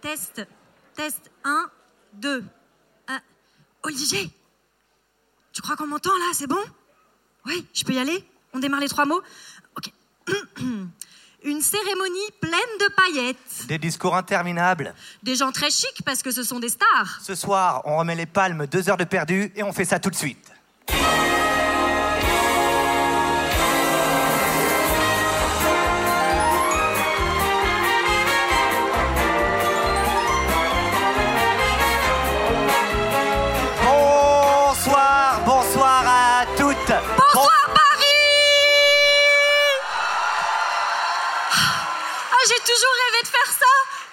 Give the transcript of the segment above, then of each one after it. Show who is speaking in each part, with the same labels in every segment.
Speaker 1: Test. Test. 1, 2. Olivier Tu crois qu'on m'entend là? C'est bon? Oui, je peux y aller? On démarre les trois mots? Ok. Une cérémonie pleine de paillettes.
Speaker 2: Des discours interminables.
Speaker 1: Des gens très chics parce que ce sont des stars.
Speaker 2: Ce soir, on remet les palmes, deux heures de perdu, et on fait ça tout de suite.
Speaker 1: J'ai toujours rêvé de faire ça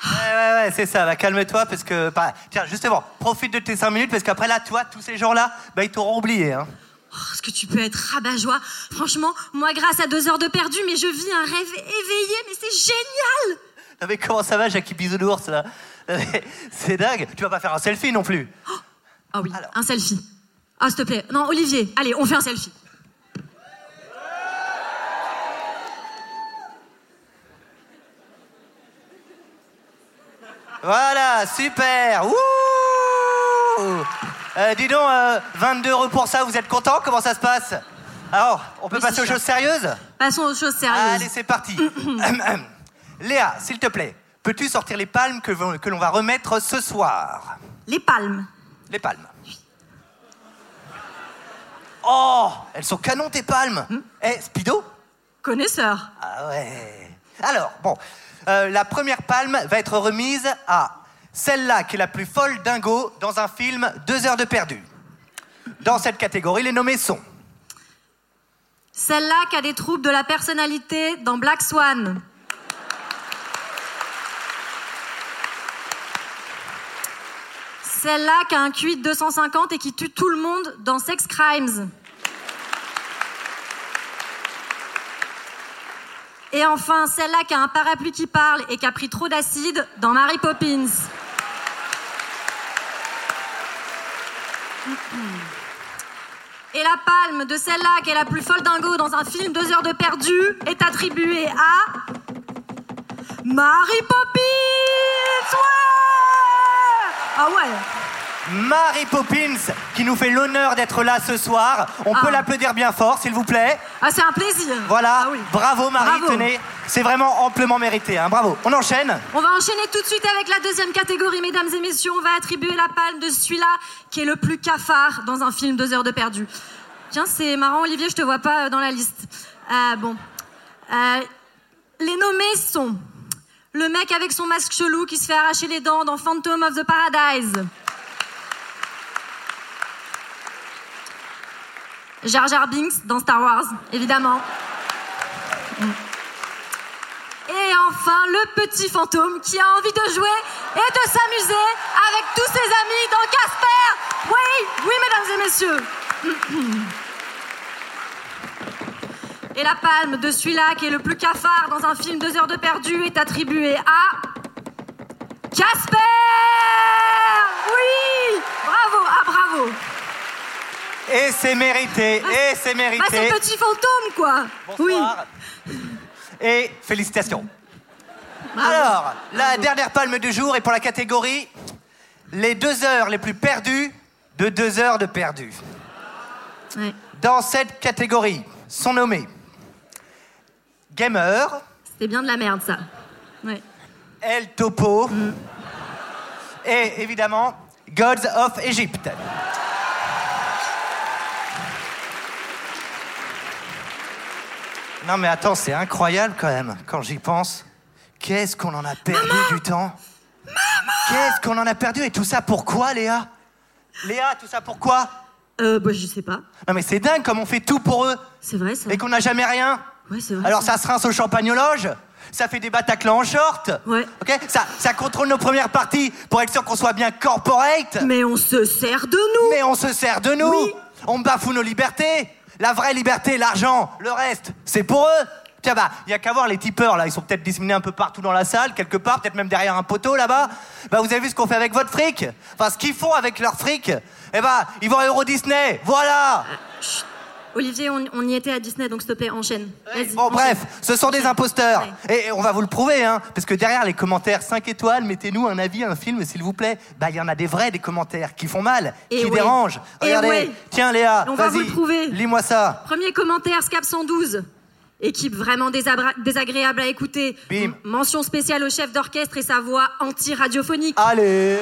Speaker 2: Ouais, ouais, ouais, c'est ça. Bah, calme-toi parce que. bah, tiens, justement, profite de tes 5 minutes parce qu'après là, toi, tous ces gens-là, bah, ils t'auront oublié. Hein.
Speaker 1: Oh, Est-ce que tu peux être rabat-joie? Franchement, moi, grâce à deux heures de perdu, mais je vis un rêve éveillé, mais c'est génial
Speaker 2: Ah, mais comment ça va, Jackie Bisounours, là? C'est dingue. Tu vas pas faire un selfie non plus.
Speaker 1: Ah oui,
Speaker 2: Alors.
Speaker 1: un selfie. Ah, s'il te plaît. Non, Olivier, allez, on fait un selfie.
Speaker 2: Voilà, super. Ouh Euh, dis donc, euh, 22 euros pour ça, vous êtes content? Comment ça se passe? Alors, on peut
Speaker 1: Oui,
Speaker 2: passer aux choses sérieuses?
Speaker 1: Passons aux choses sérieuses.
Speaker 2: Allez, c'est parti. Léa, s'il te plaît, peux-tu sortir les palmes que, l'on va remettre ce soir?
Speaker 1: Les palmes.
Speaker 2: Les palmes. Oh, elles sont canon tes palmes. Eh, Spido?
Speaker 1: Connaisseur.
Speaker 2: Ah ouais. Alors, bon, euh, la première palme va être remise à celle-là qui est la plus folle dingo dans un film Deux heures de perdu. Dans cette catégorie, les nommés sont
Speaker 1: Celle-là qui a des troubles de la personnalité dans Black Swan. Celle-là qui a un QI de 250 et qui tue tout le monde dans Sex Crimes. Et enfin, celle-là qui a un parapluie qui parle et qui a pris trop d'acide dans Mary Poppins. Et la palme de celle-là qui est la plus folle dingo dans un film Deux heures de perdu est attribuée à Mary Poppins. Ouais ah ouais.
Speaker 2: Mary Poppins qui nous fait l'honneur d'être là ce soir. On
Speaker 1: Ah.
Speaker 2: peut l'applaudir bien fort, s'il vous plaît.
Speaker 1: Ah c'est un plaisir.
Speaker 2: Voilà.
Speaker 1: Ah oui.
Speaker 2: Bravo Marie,
Speaker 1: Bravo.
Speaker 2: tenez. C'est vraiment amplement mérité. hein. Bravo. On enchaîne.
Speaker 1: On va enchaîner tout de suite avec la deuxième catégorie, mesdames et messieurs. On va attribuer la palme de celui-là qui est le plus cafard dans un film Deux heures de perdu. Tiens, c'est marrant, Olivier, je te vois pas euh, dans la liste. Euh, bon. Euh, les nommés sont le mec avec son masque chelou qui se fait arracher les dents dans Phantom of the Paradise. Jar Jar dans Star Wars, évidemment. Et enfin, le petit fantôme qui a envie de jouer et de s'amuser avec tous ses amis dans Casper. Oui, oui, mesdames et messieurs. Et la palme de celui-là qui est le plus cafard dans un film Deux heures de perdu est attribuée à Casper. Oui, bravo, ah bravo.
Speaker 2: Et c'est mérité. Et c'est
Speaker 1: c'est
Speaker 2: mérité.
Speaker 1: le petit fantôme quoi. Oui.
Speaker 2: Et félicitations. Alors, la dernière palme du jour est pour la catégorie les deux heures les plus perdues de deux heures de perdu. Dans cette catégorie sont nommés Gamer,
Speaker 1: C'était bien de la merde ça.
Speaker 2: El Topo et évidemment Gods of Egypt. Non mais attends, c'est incroyable quand même quand j'y pense. Qu'est-ce qu'on en a perdu du temps? Qu'est-ce qu'on en a perdu? Et tout ça pourquoi Léa? Léa, tout ça pourquoi?
Speaker 1: Euh, bah, je sais pas.
Speaker 2: Non mais c'est dingue comme on fait tout pour eux
Speaker 1: C'est vrai ça.
Speaker 2: et qu'on n'a jamais rien.
Speaker 1: Ouais, c'est vrai.
Speaker 2: Alors ça se rince au loges ça fait des Bataclan en short.
Speaker 1: Ouais.
Speaker 2: Ok? Ça, ça contrôle nos premières parties pour être sûr qu'on soit bien corporate.
Speaker 1: Mais on se sert de nous.
Speaker 2: Mais on se sert de nous.
Speaker 1: Oui.
Speaker 2: On bafoue nos libertés. La vraie liberté, l'argent, le reste, c'est pour eux. Tiens, bah, il y a qu'à voir les tipeurs, là. Ils sont peut-être disséminés un peu partout dans la salle, quelque part, peut-être même derrière un poteau, là-bas. Bah, vous avez vu ce qu'on fait avec votre fric? Enfin, ce qu'ils font avec leur fric? Eh bah, ils vont à Euro Disney. Voilà
Speaker 1: Olivier, on, on y était à Disney, donc s'il te plaît, enchaîne. Vas-y.
Speaker 2: Bon,
Speaker 1: enchaîne.
Speaker 2: bref, ce sont des imposteurs.
Speaker 1: Ouais.
Speaker 2: Et on va vous le prouver, hein. Parce que derrière les commentaires 5 étoiles, mettez-nous un avis, un film, s'il vous plaît. Bah, il y en a des vrais, des commentaires qui font mal,
Speaker 1: Et
Speaker 2: qui
Speaker 1: ouais.
Speaker 2: dérangent.
Speaker 1: Et
Speaker 2: Regardez.
Speaker 1: ouais.
Speaker 2: Tiens, Léa,
Speaker 1: On va vous le prouver.
Speaker 2: Lis-moi ça.
Speaker 1: Premier commentaire, Scap 112. Équipe vraiment désagréable à écouter.
Speaker 2: Bim.
Speaker 1: M- Mention spéciale au chef d'orchestre et sa voix anti-radiophonique.
Speaker 2: Allez.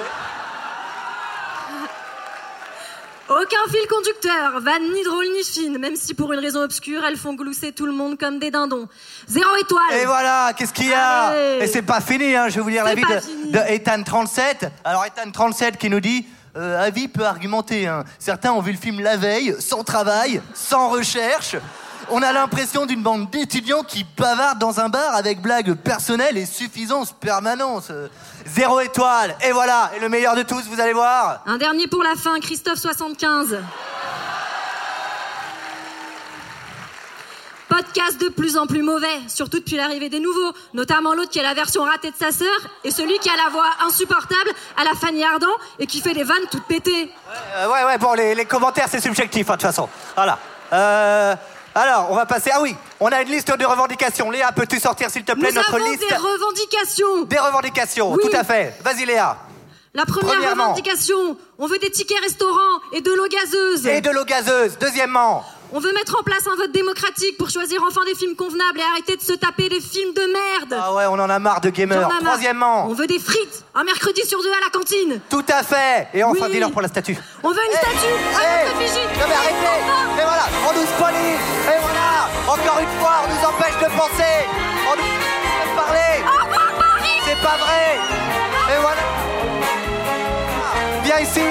Speaker 1: Aucun fil conducteur, vanne ni drôle ni fine, même si pour une raison obscure, elles font glousser tout le monde comme des dindons. Zéro étoile.
Speaker 2: Et voilà, qu'est-ce qu'il y a
Speaker 1: Allez.
Speaker 2: Et c'est pas fini, hein. je vais vous lire l'avis
Speaker 1: pas
Speaker 2: de, de Ethan37. Alors Ethan37 qui nous dit euh, avis peu argumenté. hein. Certains ont vu le film la veille, sans travail, sans recherche. On a l'impression d'une bande d'étudiants qui bavardent dans un bar avec blagues personnelles et suffisance permanente. Euh, Zéro étoile. Et voilà. Et le meilleur de tous, vous allez voir.
Speaker 1: Un dernier pour la fin, Christophe 75. Podcast de plus en plus mauvais, surtout depuis l'arrivée des nouveaux, notamment l'autre qui a la version ratée de sa sœur et celui qui a la voix insupportable à la Fanny Ardant et qui fait des vannes toutes pétées.
Speaker 2: Euh, ouais, ouais, bon, les, les commentaires, c'est subjectif, hein, de toute façon. Voilà. Euh, alors, on va passer. Ah oui, on a une liste de revendications. Léa, peux-tu sortir, s'il te plaît,
Speaker 1: Nous
Speaker 2: notre
Speaker 1: avons
Speaker 2: liste
Speaker 1: des revendications.
Speaker 2: Des revendications,
Speaker 1: Oui.
Speaker 2: tout à fait. Vas-y, Léa.
Speaker 1: La première revendication, on veut des tickets restaurants et de l'eau gazeuse.
Speaker 2: Et de l'eau gazeuse. Deuxièmement,
Speaker 1: On veut mettre en place un vote démocratique pour choisir enfin des films convenables et arrêter de se taper des films de merde.
Speaker 2: ah ouais, on en a marre de gamers. Troisièmement,
Speaker 1: On veut des frites, un mercredi sur deux à la cantine.
Speaker 2: tout à fait. Et enfin,
Speaker 1: Oui.
Speaker 2: dis-leur pour la statue.
Speaker 1: On veut une
Speaker 2: Hey,
Speaker 1: statue à
Speaker 2: hey,
Speaker 1: notre effigie.
Speaker 2: Non mais arrêtez. Et voilà, on nous spolie. Et voilà Encore une fois, on nous empêche de penser. On nous empêche de parler.
Speaker 1: Au revoir Paris.
Speaker 2: C'est pas vrai. Et voilà. Viens ici.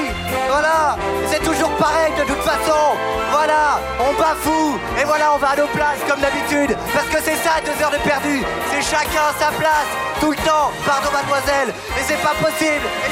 Speaker 2: Voilà. C'est toujours pareil de toute façon Voilà On bafoue Et voilà, on va à nos places comme d'habitude. Parce que c'est ça, deux heures de perdu. C'est chacun sa place. Tout le temps Pardon mademoiselle Mais c'est pas possible. Et